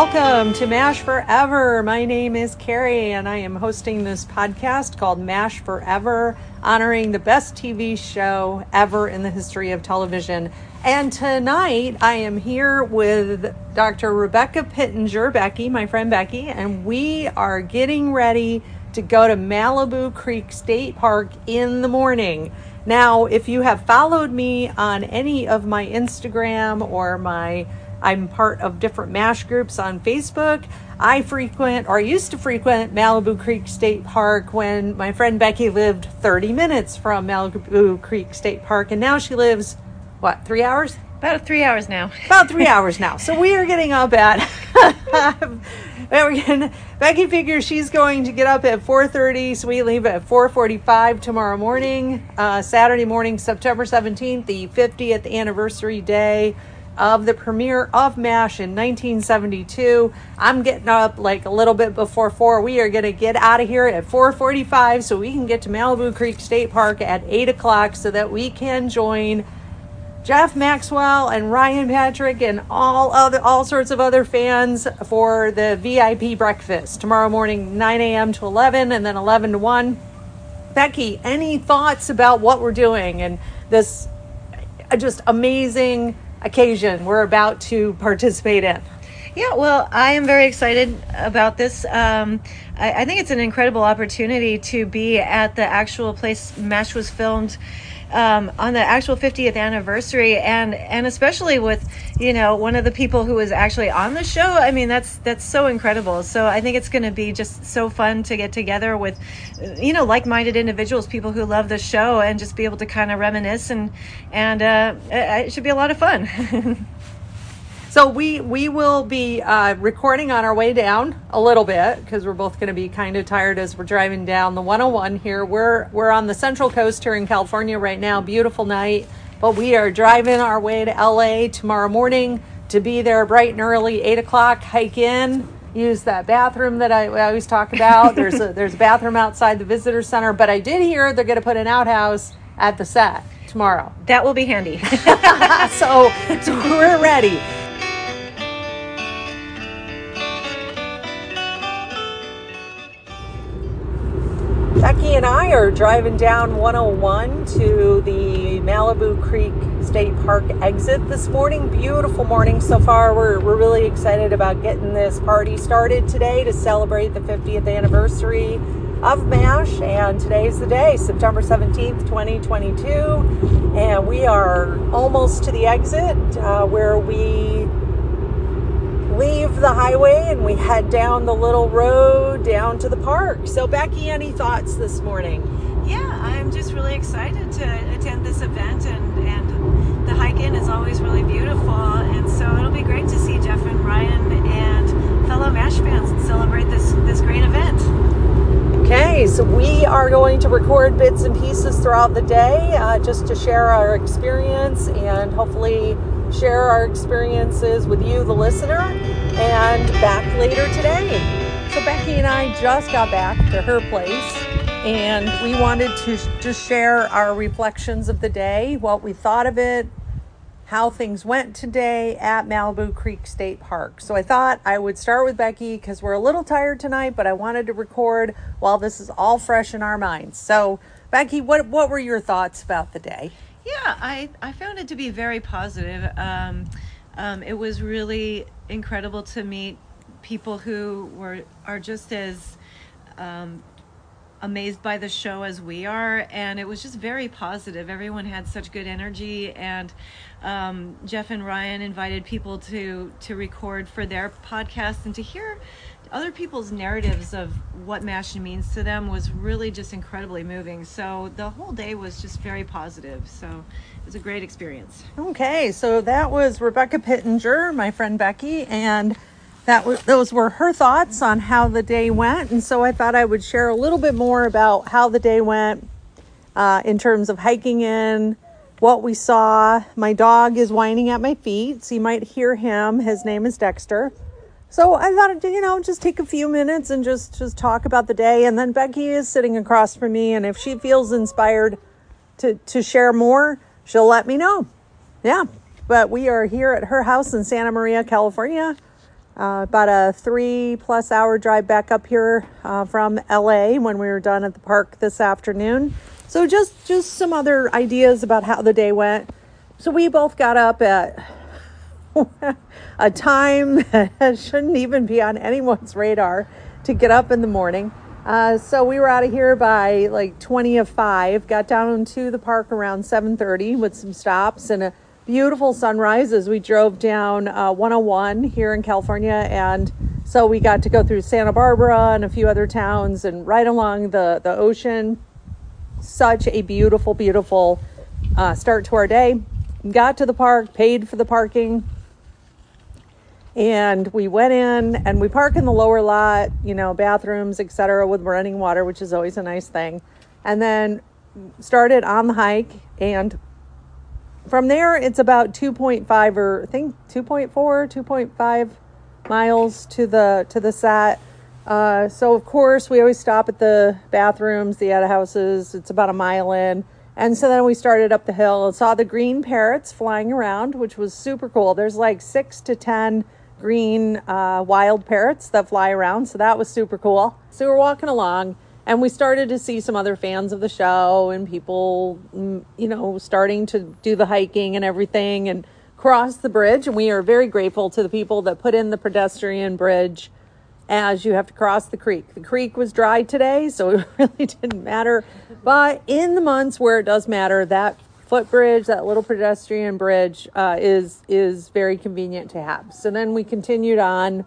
welcome to MASH Forever. My name is Carrie, and I am hosting this podcast called MASH Forever, honoring the best TV show ever in the history of television. And tonight I am here with Dr. Rebecca Pittenger, Becky, my friend Becky, and we are getting ready to go to Malibu Creek State Park in the morning. Now, if you have followed me on any of my Instagram or my I'm part of different MASH groups on Facebook. I frequent or used to frequent Malibu Creek State Park when my friend Becky lived 30 minutes from Malibu Creek State Park, and now she lives, what, three hours? About three hours now. About three hours now. So we are getting up at. Becky figures she's going to get up at 4:30, so we leave at 4:45 tomorrow morning, uh, Saturday morning, September 17th, the 50th anniversary day of the premiere of MASH in 1972. I'm getting up like a little bit before 4. We are going to get out of here at 4.45 so we can get to Malibu Creek State Park at 8 o'clock so that we can join Jeff Maxwell and Ryan Patrick and all other all sorts of other fans for the VIP breakfast tomorrow morning 9 a.m. to 11 and then 11 to 1. Becky, any thoughts about what we're doing and this uh, just amazing occasion we're about to participate in. Yeah, well, I am very excited about this. Um, I, I, think it's an incredible opportunity to be at the actual place MASH was filmed um, on the actual 50th anniversary, and and especially with you know one of the people who was actually on the show. I mean, that's that's so incredible. So I think it's going to be just so fun to get together with you know like-minded individuals, people who love the show, and just be able to kind of reminisce and and uh, it should be a lot of fun. So we we will be uh, recording on our way down a little bit because we're both going to be kind of tired as we're driving down the 101 here. We're we're on the Central Coast here in California right now. Beautiful night, but we are driving our way to LA tomorrow morning to be there bright and early, eight o'clock. Hike in, use that bathroom that I, I always talk about. there's a there's a bathroom outside the visitor center, but I did hear they're going to put an outhouse at the set tomorrow. That will be handy. so, so we're ready. Are driving down 101 to the Malibu Creek State Park exit this morning. Beautiful morning so far. We're, we're really excited about getting this party started today to celebrate the 50th anniversary of MASH. And today's the day, September 17th, 2022. And we are almost to the exit uh, where we leave the highway and we head down the little road down to the park. So, Becky, any thoughts this morning? Yeah, I'm just really excited to attend this event, and, and the hike in is always really beautiful. And so, it'll be great to see Jeff and Ryan and fellow MASH fans celebrate this, this great event. Okay, so we are going to record bits and pieces throughout the day uh, just to share our experience and hopefully share our experiences with you, the listener, and back later today. So, Becky and I just got back to her place, and we wanted to just share our reflections of the day, what we thought of it, how things went today at Malibu Creek State Park. So, I thought I would start with Becky because we're a little tired tonight, but I wanted to record while this is all fresh in our minds. So, Becky, what, what were your thoughts about the day? Yeah, I, I found it to be very positive. Um, um, it was really incredible to meet people who were are just as um, amazed by the show as we are, and it was just very positive. Everyone had such good energy, and um, Jeff and Ryan invited people to to record for their podcast and to hear other people's narratives of what MASH means to them was really just incredibly moving. So the whole day was just very positive. So it was a great experience. Okay, so that was Rebecca Pittenger, my friend Becky, and that was, those were her thoughts on how the day went. And so I thought I would share a little bit more about how the day went uh, in terms of hiking in. What we saw, my dog is whining at my feet, so you might hear him. His name is Dexter. So I thought, you know, just take a few minutes and just just talk about the day. And then Becky is sitting across from me, and if she feels inspired to to share more, she'll let me know. Yeah, but we are here at her house in Santa Maria, California. uh, about a three plus hour drive back up here uh, from LA when we were done at the park this afternoon. So just just some other ideas about how the day went. So we both got up at a time that shouldn't even be on anyone's radar to get up in the morning. Uh, so we were out of here by like 20 of 5 got down to the park around 7.30 with some stops and a beautiful sunrise as we drove down uh, 101 here in california. And so we got to go through santa barbara and a few other towns and right along the, the ocean. Such a beautiful beautiful uh, start to our day. Got to the park paid for the parking and we went in and we park in the lower lot you know bathrooms etc with running water which is always a nice thing. And then started on the hike and from there it's about 2.5 or i think 2.4 2.5 miles to the to the set uh, so of course we always stop at the bathrooms the houses it's about a mile in. And so then we started up the hill and saw the green parrots flying around which was super cool. There's like six to ten green uh, wild parrots that fly around. So that was super cool. So we were walking along and we started to see some other fans of the show and people, mm, you know, starting to do the hiking and everything and cross the bridge. And we are very grateful to the people that put in the pedestrian bridge as you have to cross the creek. The creek was dry today, so it really didn't matter. But in the months where it does matter, that footbridge, that little pedestrian bridge, uh, is is very convenient to have. So then we continued on.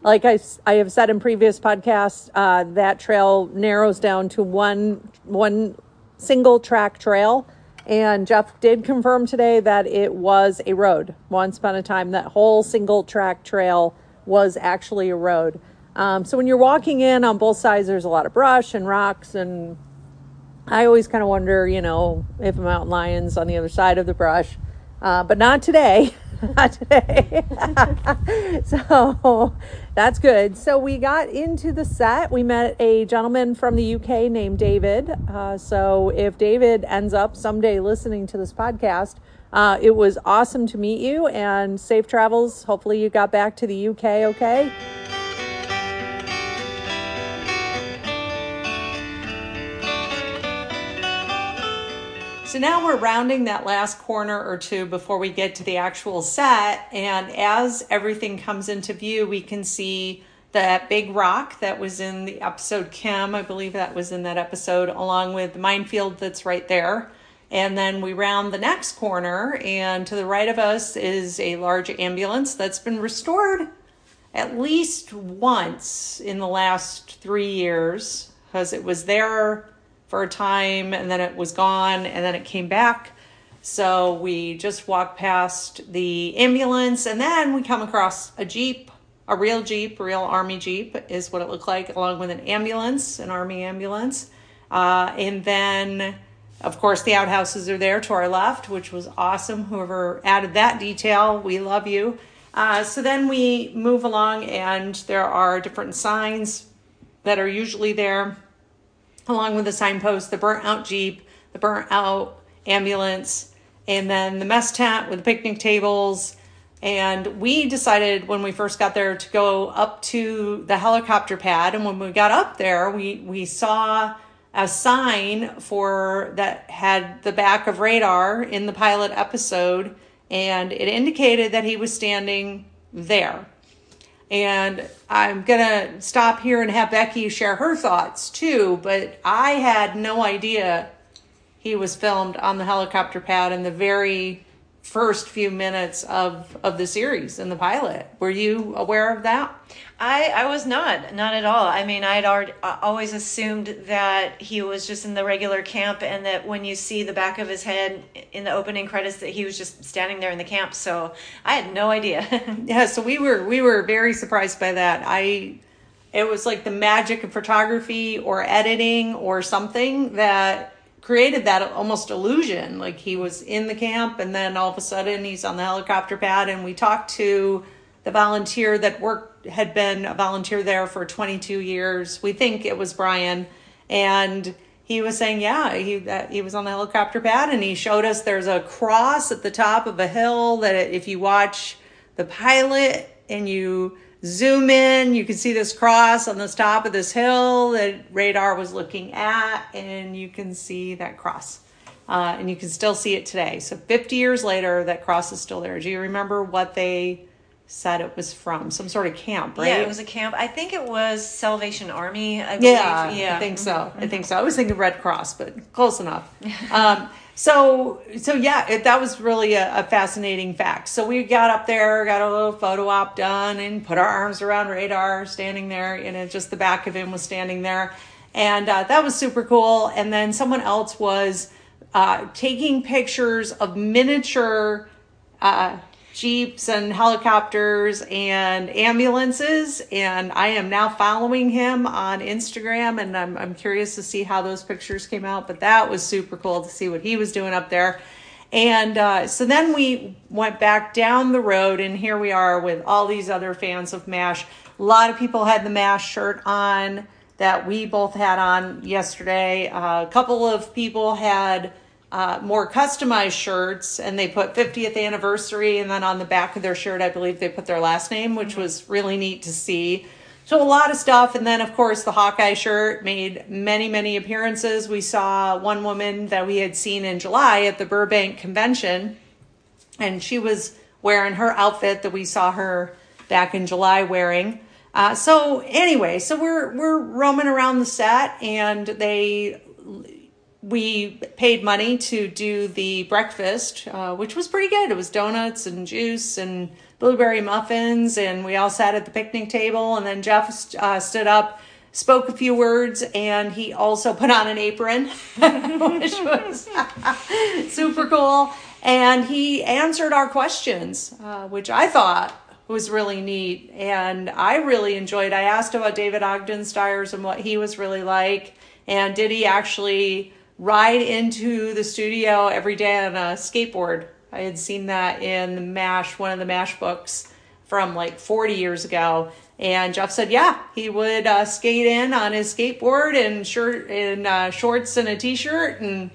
Like I, I have said in previous podcasts, uh, that trail narrows down to one one single track trail. And Jeff did confirm today that it was a road. Once upon a time, that whole single track trail was actually a road. Um, so when you're walking in on both sides, there's a lot of brush and rocks and I always kind of wonder, you know, if a mountain lion's on the other side of the brush, uh, but not today. not today. so that's good. So we got into the set. We met a gentleman from the UK named David. Uh, so if David ends up someday listening to this podcast, uh, it was awesome to meet you and safe travels. Hopefully, you got back to the UK okay. So now we're rounding that last corner or two before we get to the actual set. And as everything comes into view, we can see that big rock that was in the episode Kim. I believe that was in that episode, along with the minefield that's right there. And then we round the next corner, and to the right of us is a large ambulance that's been restored at least once in the last three years because it was there for a time and then it was gone and then it came back. So we just walked past the ambulance and then we come across a Jeep, a real Jeep, real Army Jeep is what it looked like, along with an ambulance, an Army ambulance. Uh, and then, of course, the outhouses are there to our left, which was awesome. Whoever added that detail, we love you. Uh, so then we move along, and there are different signs that are usually there along with the signpost, the burnt out Jeep, the burnt out ambulance, and then the mess tent with the picnic tables. And we decided when we first got there to go up to the helicopter pad. And when we got up there, we, we saw a sign for that had the back of radar in the pilot episode, and it indicated that he was standing there. And I'm going to stop here and have Becky share her thoughts too, but I had no idea he was filmed on the helicopter pad in the very first few minutes of of the series in the pilot. Were you aware of that? I I was not, not at all. I mean, I'd already, uh, always assumed that he was just in the regular camp, and that when you see the back of his head in the opening credits, that he was just standing there in the camp. So I had no idea. yeah, so we were we were very surprised by that. I it was like the magic of photography or editing or something that created that almost illusion. Like he was in the camp and then all of a sudden he's on the helicopter pad and we talked to the volunteer that worked had been a volunteer there for 22 years. We think it was brian. And he was saying yeah he that he was on the helicopter pad and he showed us there's a cross at the top of a hill that if you watch the pilot and you zoom in, you can see this cross on the top of this hill that radar was looking at, and you can see that cross. Uh, and you can still see it today. So 50 years later, that cross is still there. Do you remember what they said it was from? Some sort of camp, right? Yeah, it was a camp. I think it was Salvation Army. I. Yeah, yeah. I think so. I think so. I was thinking Red Cross, but close enough. um, so, so yeah, it, that was really a, a, fascinating fact. So we got up there, got a little photo op done, and put our arms around radar, standing there, and it just the back of him was standing there, and uh, that was super cool. And then someone else was uh, taking pictures of miniature uh, jeeps and helicopters and ambulances. And I am now following him on Instagram, and I'm, I'm curious to see how those pictures came out. But that was super cool to see what he was doing up there. And uh, so then we went back down the road, and here we are with all these other fans of MASH. A lot of people had the MASH shirt on that we both had on yesterday. Uh, a couple of people had uh, more customized shirts and they put 50th anniversary and then on the back of their shirt i believe they put their last name which was really neat to see. So a lot of stuff and then of course the hawkeye shirt made many many appearances. We saw one woman that we had seen in july at the burbank convention and she was wearing her outfit that we saw her back in july wearing. Uh, so anyway, so we're we're roaming around the set, and they we paid money to do the breakfast, uh, which was pretty good. It was donuts and juice and blueberry muffins, and we all sat at the picnic table. And then Jeff uh, stood up, spoke a few words, and he also put on an apron, which was super cool. And he answered our questions, uh, which I thought was really neat and I really enjoyed. I asked about David Ogden Stiers and what he was really like and did he actually ride into the studio every day on a skateboard. I had seen that in the MASH, one of the MASH books from like 40 years ago. And Jeff said, yeah, he would uh, skate in on his skateboard and shirt and uh, shorts and a t-shirt and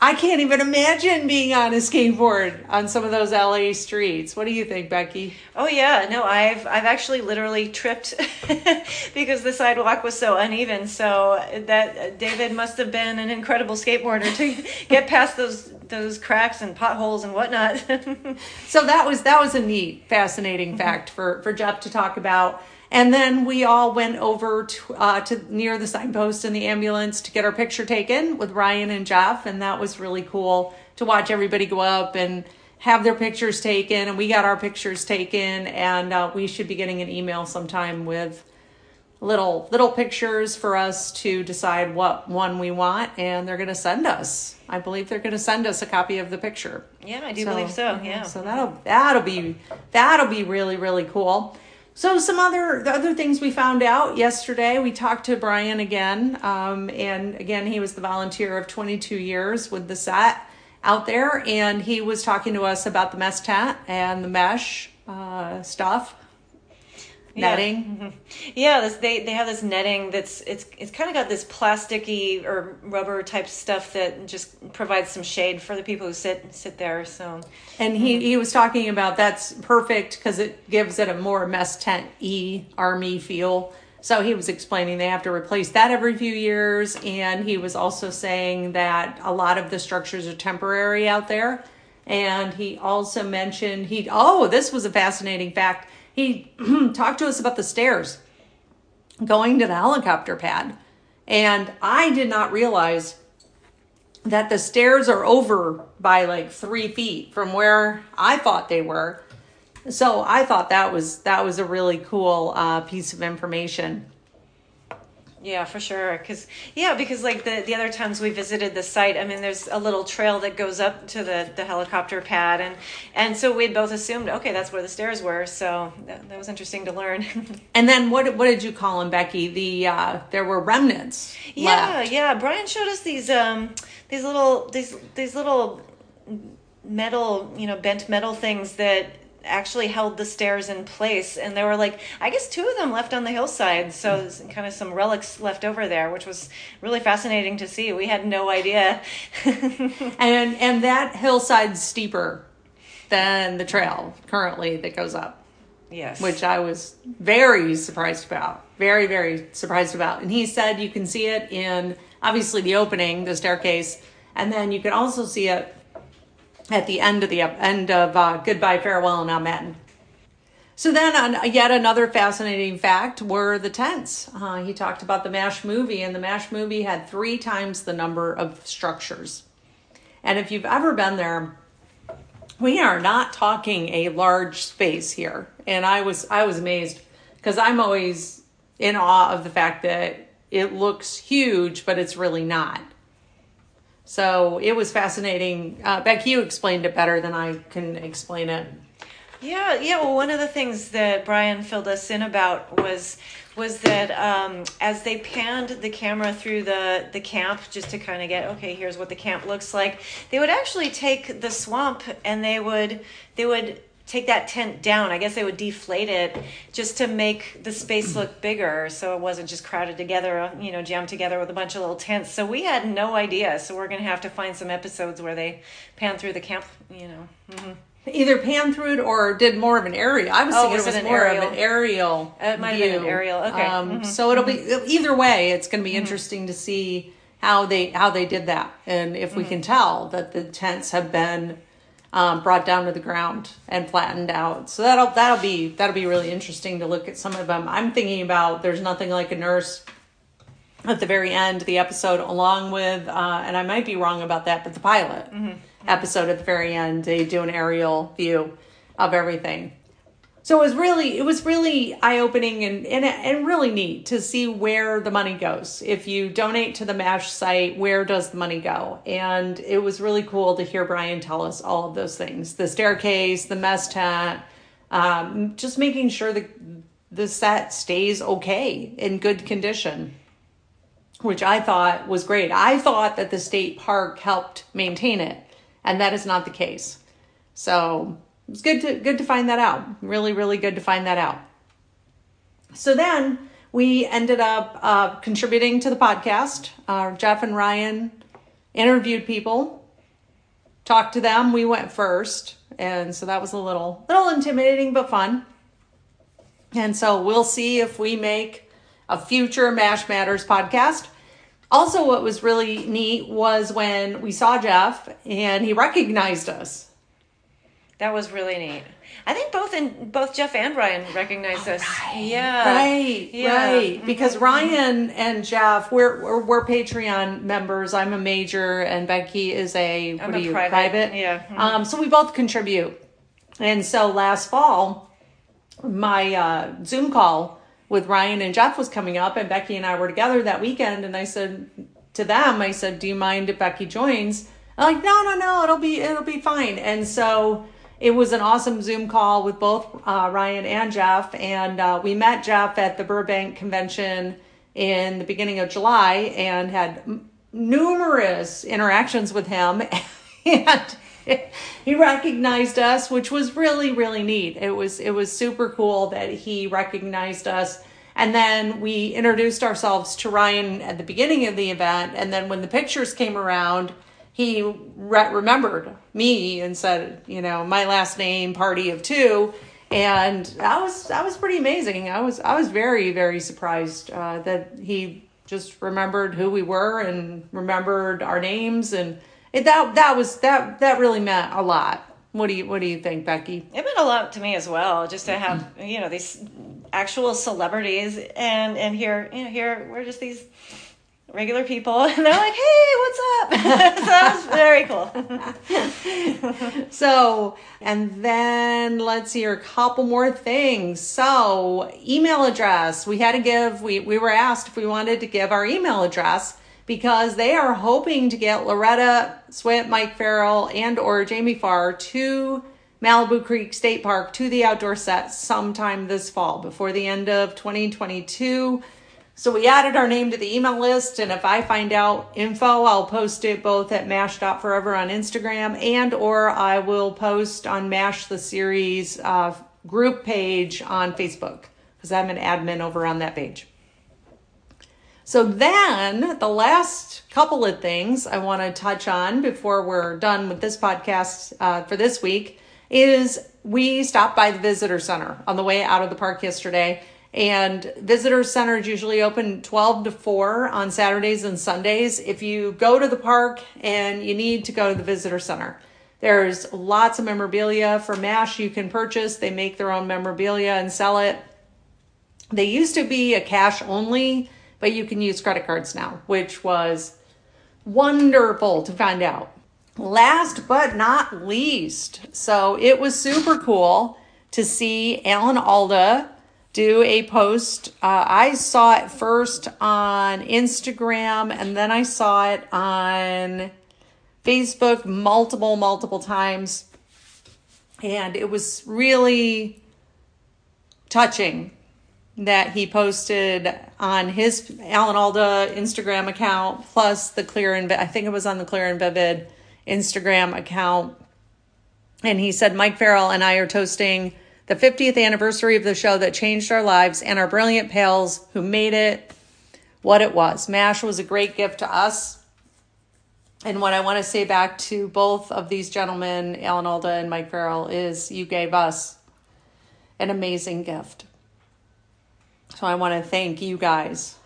I can't even imagine being on a skateboard on some of those LA streets. What do you think, Becky? Oh yeah, no, I've I've actually literally tripped because the sidewalk was so uneven. So that David must have been an incredible skateboarder to get past those those cracks and potholes and whatnot. so that was that was a neat, fascinating mm-hmm. fact for for Jeff to talk about. And then we all went over to, uh, to near the signpost in the ambulance to get our picture taken with Ryan and Jeff. And that was really cool to watch everybody go up and have their pictures taken. And we got our pictures taken. And uh, we should be getting an email sometime with little little pictures for us to decide what one we want and they're going to send us i believe they're going to send us a copy of the picture yeah i do so, believe so yeah so that'll that'll be that'll be really really cool so some other the other things we found out yesterday, we talked to Brian again, um, and again he was the volunteer of 22 years with the set out there, and he was talking to us about the mess tent and the mesh uh, stuff netting. Yeah, mm-hmm. yeah this, they they have this netting that's it's it's kind of got this plasticky or rubber type stuff that just provides some shade for the people who sit sit there. So, and he mm-hmm. he was talking about that's perfect because it gives it a more mess tent e army feel. So he was explaining they have to replace that every few years, and he was also saying that a lot of the structures are temporary out there. And he also mentioned he oh this was a fascinating fact he talked to us about the stairs going to the helicopter pad. And I did not realize that the stairs are over by like three feet from where I thought they were. So I thought that was that was a really cool uh, piece of information. Yeah, for sure. Because yeah, because like the the other times we visited the site, I mean, there's a little trail that goes up to the the helicopter pad, and and so we'd both assumed, okay, that's where the stairs were. So that, that was interesting to learn. and then what what did you call them, Becky? The uh, there were remnants. Yeah, left. yeah. Brian showed us these um these little these these little metal you know bent metal things that actually held the stairs in place and there were like i guess two of them left on the hillside so hmm. there's kind of some relics left over there which was really fascinating to see we had no idea and and that hillside's steeper than the trail currently that goes up Yes. which I was very surprised about. Very, very surprised about. And he said you can see it in obviously the opening, the staircase, and then you can also see it at the end of the end of uh, Goodbye, Farewell, and Amen. So then, on yet another fascinating fact were the tents. Uh, he talked about the MASH movie, and the MASH movie had three times the number of structures. And if you've ever been there, we are not talking a large space here. And I was I was amazed because I'm always in awe of the fact that it looks huge, but it's really not. So it was fascinating. Uh, Becky, you explained it better than I can explain it. Yeah, yeah. Well, one of the things that Brian filled us in about was was that um, as they panned the camera through the the camp, just to kind of get okay, here's what the camp looks like. They would actually take the swamp and they would they would take that tent down. I guess they would deflate it just to make the space look bigger, so it wasn't just crowded together, you know, jammed together with a bunch of little tents. So we had no idea. So we're gonna have to find some episodes where they pan through the camp, you know. hmm Either pan through it or did more of an aerial. I was Oh, thinking was it was an more aerial? of an aerial. It might have been an aerial, okay. Um, Mhm. So it'll be either way. It's going to be interesting to see how they how they did that, and if we can tell that the tents have been um, brought down to the ground and flattened out. So that'll that'll be that'll be really interesting to look at some of them. I'm thinking about there's nothing like a nurse at the very end of the episode, along with, uh, and I might be wrong about that, but the pilot episode at the very end, they do an aerial view of everything. So it was really, it was really eye opening and, and and really neat to see where the money goes. If you donate to the Mash site, where does the money go? And it was really cool to hear Brian tell us all of those things: the staircase, the mess tent, um, just making sure the the set stays okay in good condition which I thought was great. I thought that the state park helped maintain it, and that is not the case. So it's good to good to find that out. Really, really good to find that out. So then we ended up uh, contributing to the podcast. Uh, Jeff and Ryan interviewed people, talked to them. We went first, and so that was a little little intimidating but fun. And so we'll see if we make a future Mash Matters podcast. Also, what was really neat was when we saw Jeff and he recognized us. That was really neat. I think both in both Jeff and Ryan recognized us. Yeah. Oh, Right, Yeah. right. Because Ryan and Jeff, we're, we're we're Patreon members. I'm a major, and Becky is a what I'm are a you private, yeah. Mhm. Um, so we both contribute, and so last fall, my uh, Zoom call with Ryan and Jeff was coming up, and Becky and I were together that weekend, and I said to them, I said, "Do you mind if Becky joins?" I'm like, "No, no, no. It'll be it'll be fine." And so it was an awesome Zoom call with both uh, Ryan and Jeff, and uh, we met Jeff at the Burbank convention in the beginning of July and had m- numerous interactions with him, and he recognized us, which was really really neat. It was it was super cool that he recognized us. And then we introduced ourselves to Ryan at the beginning of the event, and then when the pictures came around, he re- remembered me and said, you know, my last name, party of two, and that was that was pretty amazing. I was I was very very surprised uh, that he just remembered who we were and remembered our names, and it, that that was that that really meant a lot. What do you what do you think, Becky? It meant a lot to me as well, just to have you know these actual celebrities, and and here you know here we're just these regular people, and they're like, hey, what's up? so that was very cool. So, and then let's hear a couple more things. So, email address. We had to give, we, we were asked if we wanted to give our email address because they are hoping to get Loretta Swit, Mike Farrell, and or Jamie Farr to Malibu Creek State Park to the outdoor set sometime this fall before the end of 2022. So we added our name to the email list, and if I find out info, I'll post it both at mash.forever on Instagram and or I will post on Mash the Series uh, group page on Facebook because I'm an admin over on that page. So then the last couple of things I want to touch on before we're done with this podcast uh, for this week is we stopped by the visitor center on the way out of the park yesterday. And visitor center is usually open 12 to 4 on Saturdays and Sundays. If you go to the park and you need to go to the visitor center, there's lots of memorabilia for MASH you can purchase. They make their own memorabilia and sell it. They used to be a cash only, but you can use credit cards now, which was wonderful to find out. Last but not least, so it was super cool to see Alan Alda do a post. Uh, I saw it first on Instagram and then I saw it on Facebook multiple, multiple times. And it was really touching that he posted on his Alan Alda Instagram account, plus the Clear and I think it was on the Clear and Vivid Instagram account. And he said, Mike Farrell and I are toasting the 50th anniversary of the show that changed our lives and our brilliant pals who made it what it was. MASH was a great gift to us. And what I want to say back to both of these gentlemen, Alan Alda and Mike Farrell, is you gave us an amazing gift. So I want to thank you guys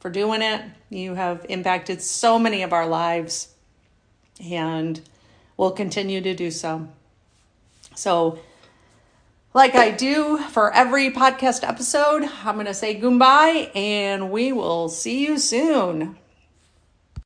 for doing it. You have impacted so many of our lives and will continue to do so. So, like I do for every podcast episode, I'm going to say goodbye and we will see you soon.